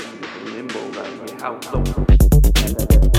in limbo, like have so